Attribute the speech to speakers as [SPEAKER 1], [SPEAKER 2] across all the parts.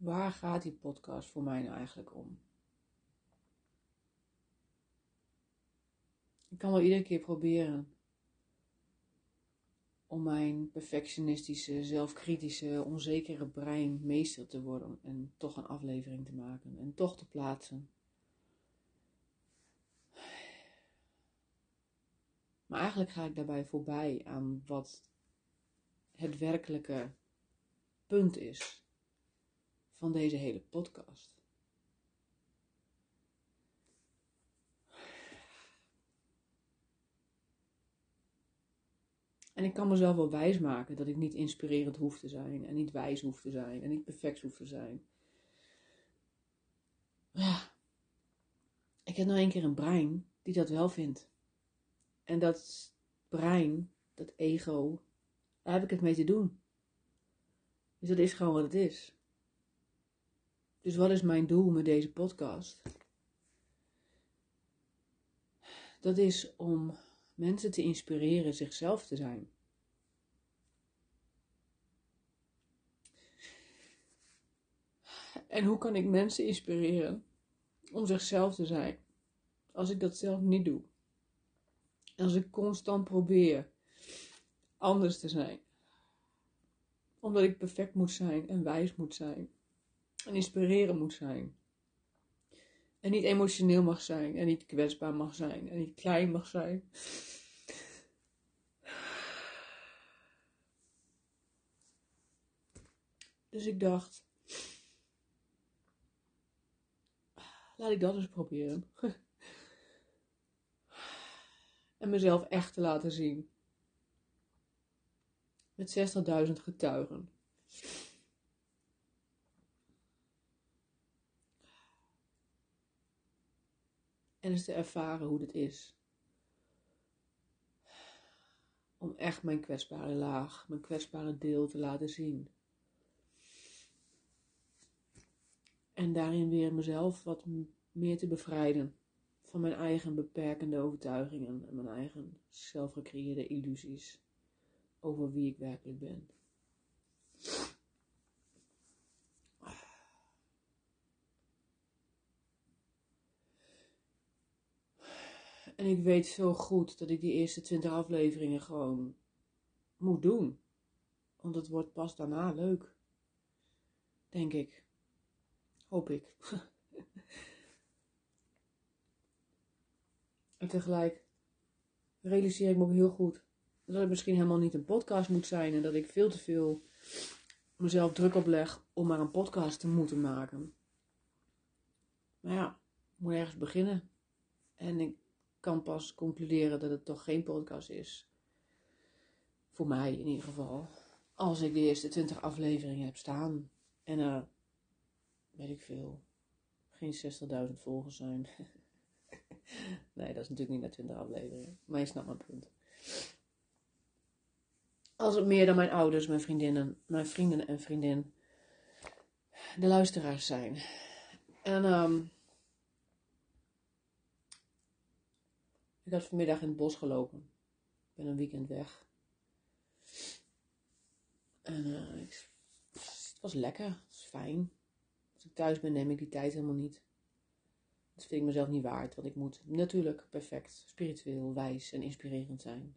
[SPEAKER 1] waar gaat die podcast voor mij nou eigenlijk om? Ik kan wel iedere keer proberen om mijn perfectionistische, zelfkritische, onzekere brein meester te worden en toch een aflevering te maken en toch te plaatsen. Maar eigenlijk ga ik daarbij voorbij aan wat het werkelijke punt is van deze hele podcast. En ik kan mezelf wel wijsmaken dat ik niet inspirerend hoef te zijn. En niet wijs hoef te zijn. En niet perfect hoef te zijn. Ja. Ik heb nou een keer een brein die dat wel vindt. En dat brein, dat ego, daar heb ik het mee te doen. Dus dat is gewoon wat het is. Dus wat is mijn doel met deze podcast? Dat is om mensen te inspireren zichzelf te zijn. En hoe kan ik mensen inspireren om zichzelf te zijn als ik dat zelf niet doe? Als ik constant probeer anders te zijn. Omdat ik perfect moet zijn en wijs moet zijn. En inspireren moet zijn. En niet emotioneel mag zijn. En niet kwetsbaar mag zijn. En niet klein mag zijn. Dus ik dacht, laat ik dat eens proberen. en mezelf echt te laten zien. Met 60.000 getuigen. En eens te ervaren hoe dit is. Om echt mijn kwetsbare laag, mijn kwetsbare deel te laten zien. En daarin weer mezelf wat meer te bevrijden van mijn eigen beperkende overtuigingen en mijn eigen zelfgecreëerde illusies over wie ik werkelijk ben. En ik weet zo goed dat ik die eerste twintig afleveringen gewoon moet doen. Want het wordt pas daarna leuk. Denk ik. Hoop ik. en tegelijk realiseer ik me ook heel goed dat het misschien helemaal niet een podcast moet zijn en dat ik veel te veel mezelf druk opleg om maar een podcast te moeten maken. Maar ja, ik moet ergens beginnen. En ik kan pas concluderen dat het toch geen podcast is. Voor mij in ieder geval. Als ik de eerste 20 afleveringen heb staan. En er, weet ik veel, geen 60.000 volgers zijn. nee, dat is natuurlijk niet na 20 afleveringen. Maar je snapt mijn punt. Als het meer dan mijn ouders, mijn vriendinnen, mijn vrienden en vriendin de luisteraars zijn. En um, ik had vanmiddag in het bos gelopen. Ik ben een weekend weg. En ik, het was lekker, het was fijn. Als ik thuis ben, neem ik die tijd helemaal niet. Dat vind ik mezelf niet waard, want ik moet natuurlijk perfect, spiritueel, wijs en inspirerend zijn.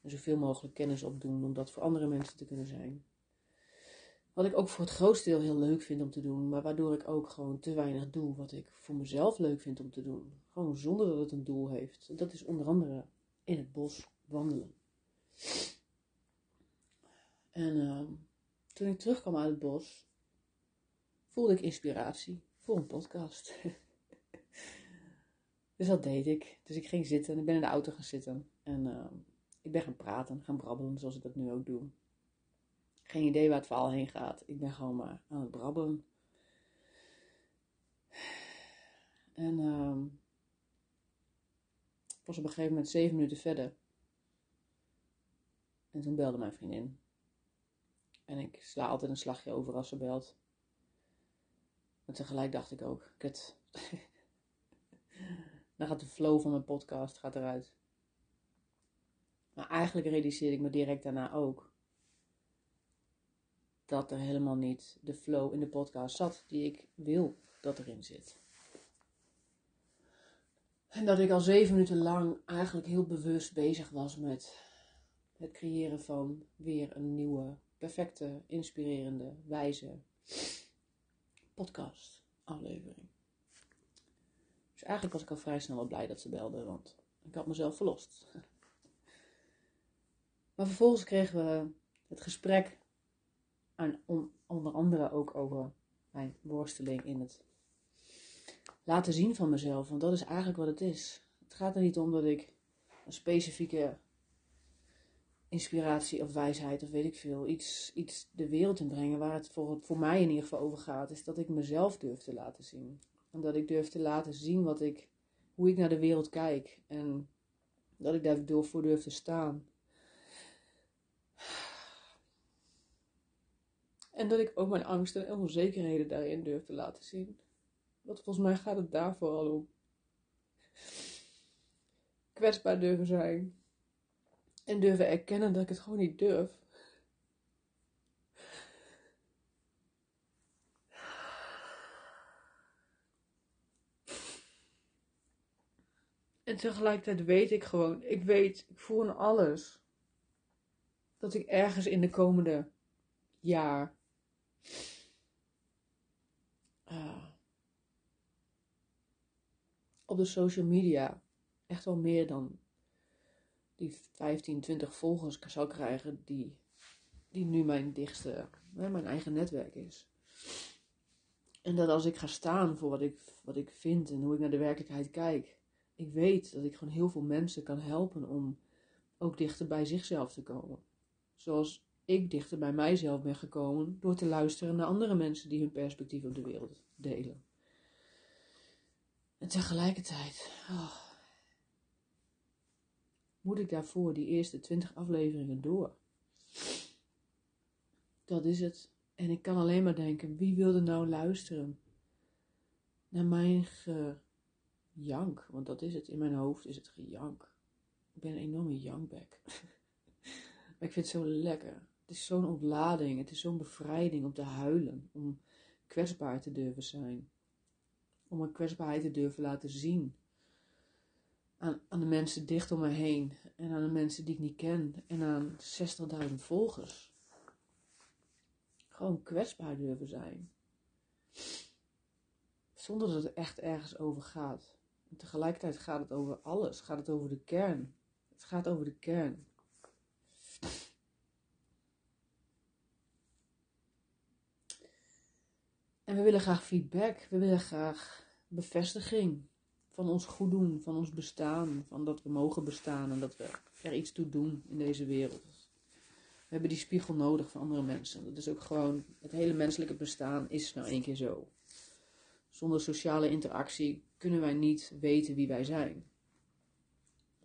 [SPEAKER 1] En zoveel mogelijk kennis opdoen om dat voor andere mensen te kunnen zijn. Wat ik ook voor het grootste deel heel leuk vind om te doen, maar waardoor ik ook gewoon te weinig doe wat ik voor mezelf leuk vind om te doen. Gewoon zonder dat het een doel heeft. Dat is onder andere in het bos wandelen. En uh, toen ik terugkwam uit het bos, voelde ik inspiratie voor een podcast. dus dat deed ik. Dus ik ging zitten en ik ben in de auto gaan zitten. En uh, ik ben gaan praten, gaan brabbelen zoals ik dat nu ook doe. Geen idee waar het verhaal heen gaat. Ik ben gewoon maar aan het brabbelen. En uh, ik was op een gegeven moment zeven minuten verder. En toen belde mijn vriendin. En ik sla altijd een slagje over als ze belt. Maar tegelijk dacht ik ook, kut. Dan gaat de flow van mijn podcast gaat eruit. Maar eigenlijk realiseerde ik me direct daarna ook dat er helemaal niet de flow in de podcast zat die ik wil dat erin zit. En dat ik al zeven minuten lang eigenlijk heel bewust bezig was met het creëren van weer een nieuwe, perfecte, inspirerende, wijze podcast aflevering. Dus eigenlijk was ik al vrij snel wel blij dat ze belde, want ik had mezelf verlost. Maar vervolgens kregen we het gesprek aan, onder andere ook over mijn worsteling in het laten zien van mezelf. Want dat is eigenlijk wat het is. Het gaat er niet om dat ik een specifieke inspiratie of wijsheid of weet ik veel, iets, iets de wereld in brengen. Waar het voor, voor mij in ieder geval over gaat, is dat ik mezelf durf te laten zien. En dat ik durf te laten zien wat ik, hoe ik naar de wereld kijk. En dat ik daar voor durf te staan. En dat ik ook mijn angsten en onzekerheden daarin durf te laten zien. Want volgens mij gaat het daar vooral om. Kwetsbaar durven zijn. En durven erkennen dat ik het gewoon niet durf. En tegelijkertijd weet ik gewoon, ik weet, ik voel in alles dat ik ergens in de komende jaar uh, op de social media echt wel meer dan die 15, 20 volgers zou krijgen die, die nu mijn dichtste, mijn eigen netwerk is. En dat als ik ga staan voor wat ik, wat ik vind en hoe ik naar de werkelijkheid kijk, ik weet dat ik gewoon heel veel mensen kan helpen om ook dichter bij zichzelf te komen. Zoals ik dichter bij mijzelf ben gekomen door te luisteren naar andere mensen die hun perspectief op de wereld delen. En tegelijkertijd oh, moet ik daarvoor die eerste twintig afleveringen door. Dat is het. En ik kan alleen maar denken, wie wilde nou luisteren naar mijn gejank? Want dat is het. In mijn hoofd is het gejank. Ik ben een enorme jankbek. maar ik vind het zo lekker. Het is zo'n ontlading. Het is zo'n bevrijding om te huilen. Om kwetsbaar te durven zijn. Om mijn kwetsbaarheid te durven laten zien. Aan, aan de mensen dicht om me heen. En aan de mensen die ik niet ken. En aan 60.000 volgers. Gewoon kwetsbaar durven zijn. Zonder dat het echt ergens over gaat. En tegelijkertijd gaat het over alles. Gaat het over de kern. Het gaat over de kern. En we willen graag feedback. We willen graag bevestiging van ons goed doen, van ons bestaan, van dat we mogen bestaan en dat we er iets toe doen in deze wereld. We hebben die spiegel nodig van andere mensen. Dat is ook gewoon, het hele menselijke bestaan is nou één keer zo. Zonder sociale interactie kunnen wij niet weten wie wij zijn.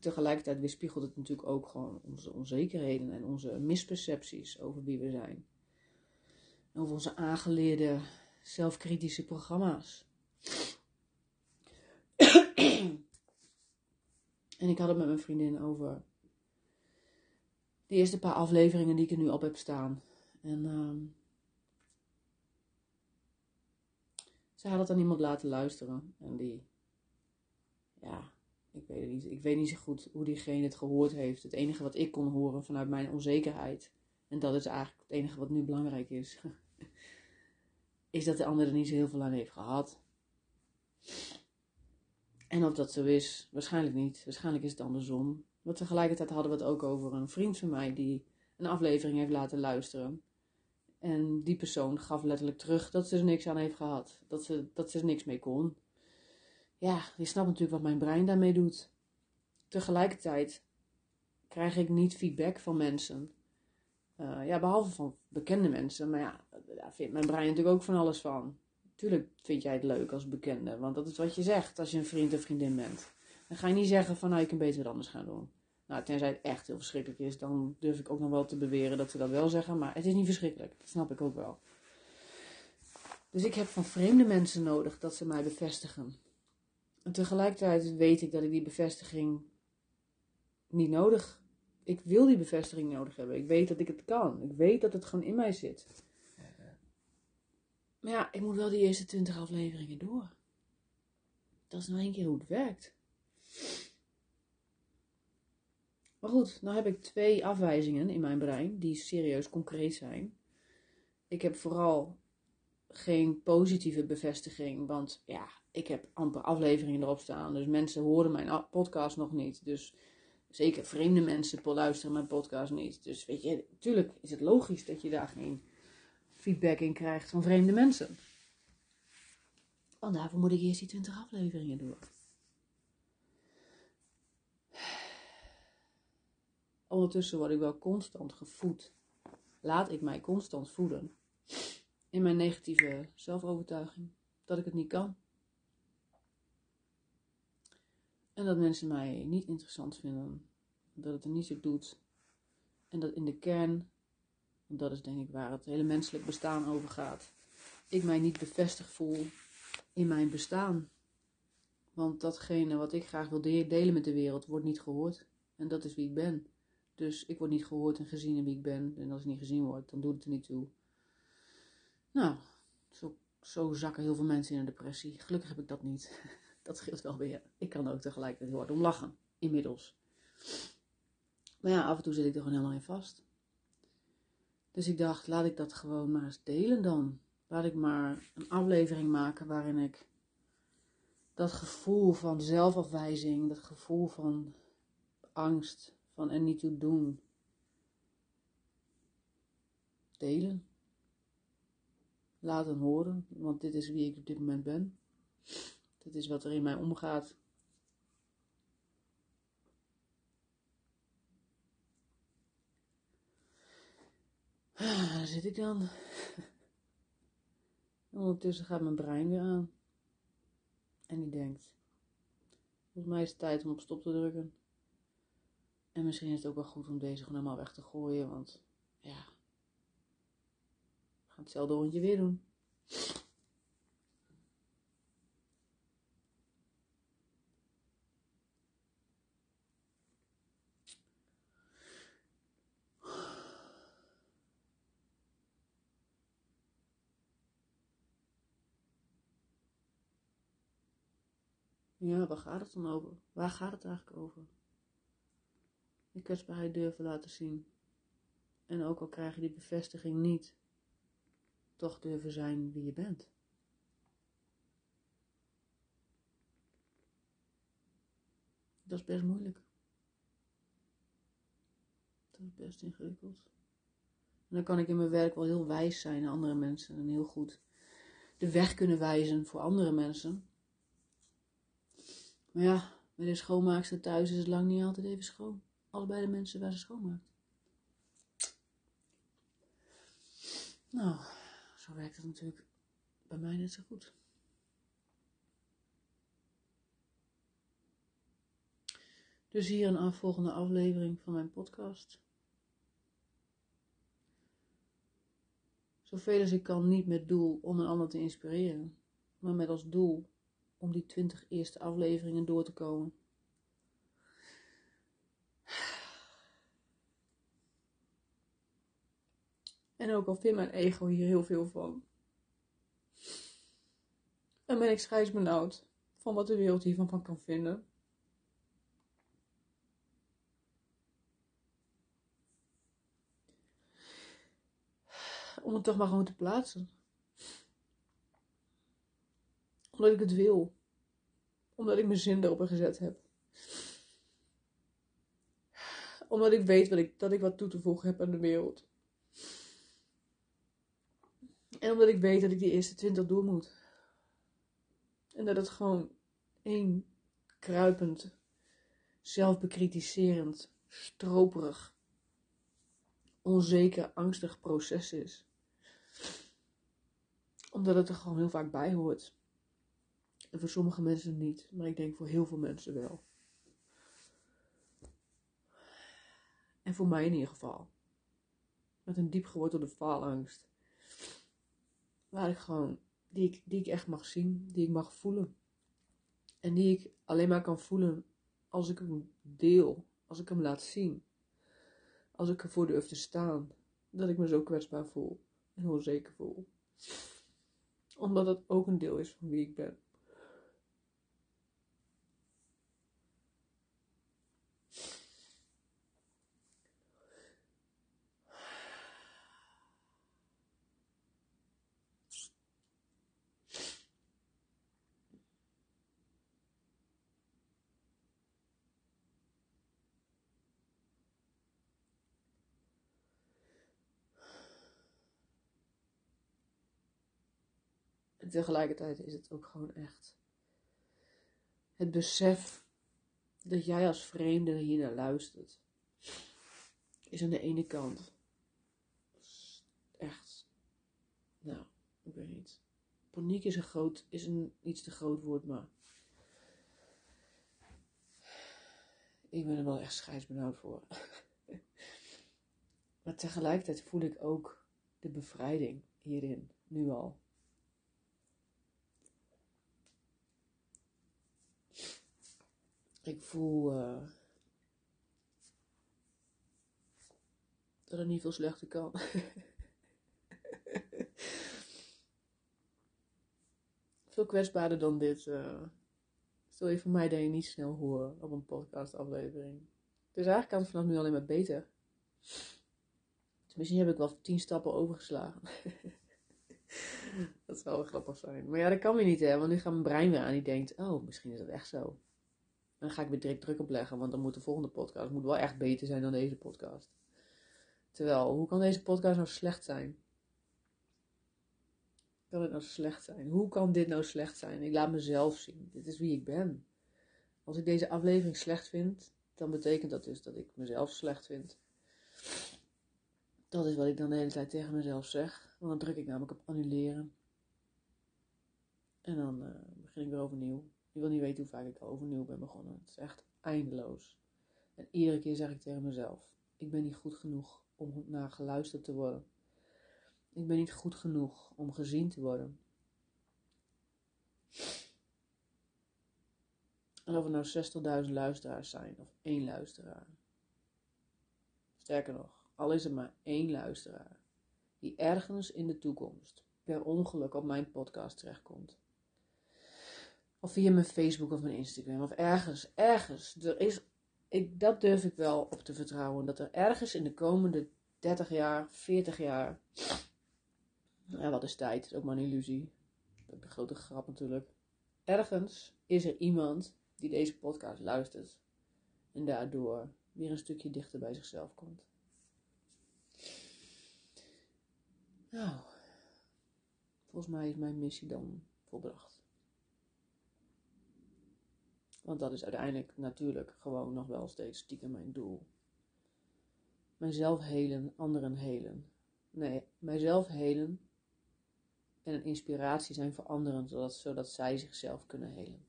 [SPEAKER 1] Tegelijkertijd weerspiegelt het natuurlijk ook gewoon onze onzekerheden en onze mispercepties over wie we zijn. over onze aangeleerde zelfkritische programma's. en ik had het met mijn vriendin over de eerste paar afleveringen die ik er nu op heb staan. En um, ze had het aan iemand laten luisteren. En die, ja, ik weet niet. Ik weet niet zo goed hoe diegene het gehoord heeft. Het enige wat ik kon horen vanuit mijn onzekerheid. En dat is eigenlijk het enige wat nu belangrijk is. Is dat de ander er niet zo heel veel aan heeft gehad. En of dat zo is, waarschijnlijk niet. Waarschijnlijk is het andersom. Maar tegelijkertijd hadden we het ook over een vriend van mij die een aflevering heeft laten luisteren. En die persoon gaf letterlijk terug dat ze er niks aan heeft gehad. Dat ze, dat ze er niks mee kon. Ja, je snapt natuurlijk wat mijn brein daarmee doet. Tegelijkertijd krijg ik niet feedback van mensen uh, ja, behalve van bekende mensen. Maar ja, daar vindt mijn brein natuurlijk ook van alles van. Tuurlijk vind jij het leuk als bekende. Want dat is wat je zegt als je een vriend of vriendin bent. Dan ga je niet zeggen van nou, je kunt beter wat anders gaan doen. Nou, tenzij het echt heel verschrikkelijk is, dan durf ik ook nog wel te beweren dat ze dat wel zeggen. Maar het is niet verschrikkelijk. Dat snap ik ook wel. Dus ik heb van vreemde mensen nodig dat ze mij bevestigen. En tegelijkertijd weet ik dat ik die bevestiging niet nodig ik wil die bevestiging nodig hebben. Ik weet dat ik het kan. Ik weet dat het gewoon in mij zit. Maar ja, ik moet wel die eerste 20 afleveringen door. Dat is nou één keer hoe het werkt. Maar goed, nou heb ik twee afwijzingen in mijn brein die serieus concreet zijn. Ik heb vooral geen positieve bevestiging, want ja, ik heb amper afleveringen erop staan. Dus mensen horen mijn podcast nog niet. Dus zeker vreemde mensen luisteren mijn podcast niet. Dus weet je, natuurlijk is het logisch dat je daar geen feedback in krijgt van vreemde mensen. Want daarvoor moet ik eerst die 20 afleveringen door. Ondertussen word ik wel constant gevoed. Laat ik mij constant voeden. In mijn negatieve zelfovertuiging. Dat ik het niet kan. En dat mensen mij niet interessant vinden. Dat het er niet zo doet. En dat in de kern, want dat is denk ik waar het hele menselijk bestaan over gaat. Ik mij niet bevestigd voel in mijn bestaan. Want datgene wat ik graag wil delen met de wereld wordt niet gehoord. En dat is wie ik ben. Dus ik word niet gehoord en gezien in wie ik ben. En als ik niet gezien word, dan doet het er niet toe. Nou, zo, zo zakken heel veel mensen in een depressie. Gelukkig heb ik dat niet. Dat scheelt wel weer. Ik kan ook tegelijkertijd heel hard om lachen. Inmiddels. Maar ja, af en toe zit ik er gewoon helemaal in vast. Dus ik dacht, laat ik dat gewoon maar eens delen dan. Laat ik maar een aflevering maken waarin ik dat gevoel van zelfafwijzing, dat gevoel van angst, van er niet toe doen, delen. Laten horen, want dit is wie ik op dit moment ben. Is wat er in mij omgaat. Ah, daar zit ik dan. ondertussen gaat mijn brein weer aan. En die denkt: Volgens mij is het tijd om op stop te drukken. En misschien is het ook wel goed om deze gewoon helemaal weg te gooien, want ja. We gaan hetzelfde rondje weer doen. Ja, waar gaat het dan over? Waar gaat het eigenlijk over? Je kwetsbaarheid durven laten zien. En ook al krijg je die bevestiging niet, toch durven zijn wie je bent. Dat is best moeilijk. Dat is best ingewikkeld. En dan kan ik in mijn werk wel heel wijs zijn aan andere mensen en heel goed de weg kunnen wijzen voor andere mensen. Maar ja, bij de schoonmaakster thuis is het lang niet altijd even schoon. Allebei de mensen waar ze schoonmaakt. Nou, zo werkt het natuurlijk bij mij net zo goed. Dus hier een afvolgende aflevering van mijn podcast. Zoveel als ik kan, niet met doel om een ander te inspireren, maar met als doel om die twintig eerste afleveringen door te komen. En ook al vindt mijn ego hier heel veel van. En ben ik scheidsbenauwd van wat de wereld hiervan van kan vinden. Om het toch maar gewoon te plaatsen. Omdat ik het wil. Omdat ik mijn zin erop gezet heb. Omdat ik weet wat ik, dat ik wat toe te voegen heb aan de wereld. En omdat ik weet dat ik die eerste twintig door moet. En dat het gewoon één kruipend, zelfbekritiserend, stroperig, onzeker, angstig proces is. Omdat het er gewoon heel vaak bij hoort. En voor sommige mensen niet, maar ik denk voor heel veel mensen wel. En voor mij in ieder geval. Met een diep gewortelde faalangst. Waar ik gewoon, die ik, die ik echt mag zien, die ik mag voelen. En die ik alleen maar kan voelen als ik hem deel, als ik hem laat zien. Als ik ervoor durf te staan, dat ik me zo kwetsbaar voel en onzeker voel. Omdat het ook een deel is van wie ik ben. Tegelijkertijd is het ook gewoon echt het besef dat jij als vreemde hier naar luistert. Is aan de ene kant echt, nou, ik weet niet. Paniek is een, groot, is een iets te groot woord, maar ik ben er wel echt scheidsbenauwd voor. maar tegelijkertijd voel ik ook de bevrijding hierin, nu al. Ik voel uh, dat het niet veel slechter kan. veel kwetsbaarder dan dit. Uh, stel je van mij dat je niet snel horen op een podcastaflevering. Dus eigenlijk kan het vanaf nu alleen maar beter. Misschien heb ik wel tien stappen overgeslagen. dat zou wel grappig zijn. Maar ja, dat kan weer niet, hè? Want nu gaat mijn brein weer aan. Die denkt: oh, misschien is dat echt zo dan ga ik weer direct druk op leggen, want dan moet de volgende podcast moet wel echt beter zijn dan deze podcast. Terwijl, hoe kan deze podcast nou slecht zijn? Kan het nou slecht zijn? Hoe kan dit nou slecht zijn? Ik laat mezelf zien. Dit is wie ik ben. Als ik deze aflevering slecht vind, dan betekent dat dus dat ik mezelf slecht vind. Dat is wat ik dan de hele tijd tegen mezelf zeg. Dan druk ik namelijk op annuleren. En dan uh, begin ik weer overnieuw. Je wil niet weten hoe vaak ik al overnieuw ben begonnen. Het is echt eindeloos. En iedere keer zeg ik tegen mezelf: ik ben niet goed genoeg om naar geluisterd te worden. Ik ben niet goed genoeg om gezien te worden. En of er nou 60.000 luisteraars zijn of één luisteraar. Sterker nog, al is er maar één luisteraar die ergens in de toekomst per ongeluk op mijn podcast terechtkomt of via mijn Facebook of mijn Instagram. Of ergens, ergens. Er is, ik, dat durf ik wel op te vertrouwen. Dat er ergens in de komende 30 jaar, 40 jaar. Ja, wat is tijd? Is ook maar een illusie. Dat is een grote grap natuurlijk. Ergens is er iemand die deze podcast luistert. En daardoor weer een stukje dichter bij zichzelf komt. Nou, volgens mij is mijn missie dan volbracht. Want dat is uiteindelijk natuurlijk gewoon nog wel steeds stiekem mijn doel. Mijzelf helen, anderen helen. Nee, mijzelf helen en een inspiratie zijn voor anderen, zodat, zodat zij zichzelf kunnen helen.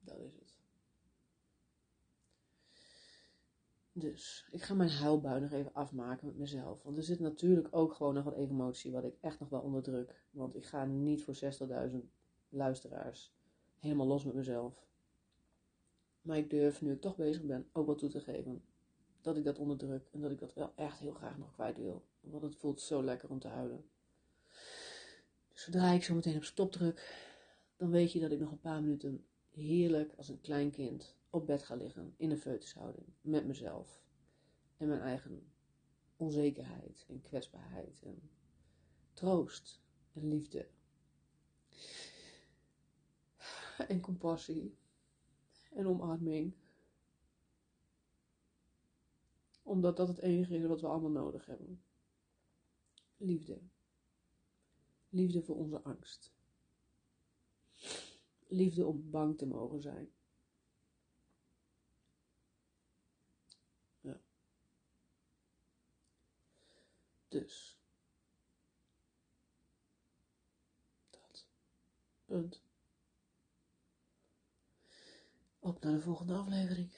[SPEAKER 1] Dat is het. Dus ik ga mijn huilbui nog even afmaken met mezelf. Want er zit natuurlijk ook gewoon nog wat emotie wat ik echt nog wel onderdruk. Want ik ga niet voor 60.000 luisteraars helemaal los met mezelf. Maar ik durf, nu ik toch bezig ben, ook wel toe te geven dat ik dat onderdruk en dat ik dat wel echt heel graag nog kwijt wil. Want het voelt zo lekker om te huilen. Dus zodra ik zo meteen op stop druk, dan weet je dat ik nog een paar minuten heerlijk als een klein kind op bed ga liggen in een foetushouding met mezelf en mijn eigen onzekerheid en kwetsbaarheid en troost en liefde en compassie en omarming. Omdat dat het enige is wat we allemaal nodig hebben. Liefde. Liefde voor onze angst. Liefde om bang te mogen zijn. Ja. Dus. Dat. Punt. Op naar de volgende aflevering.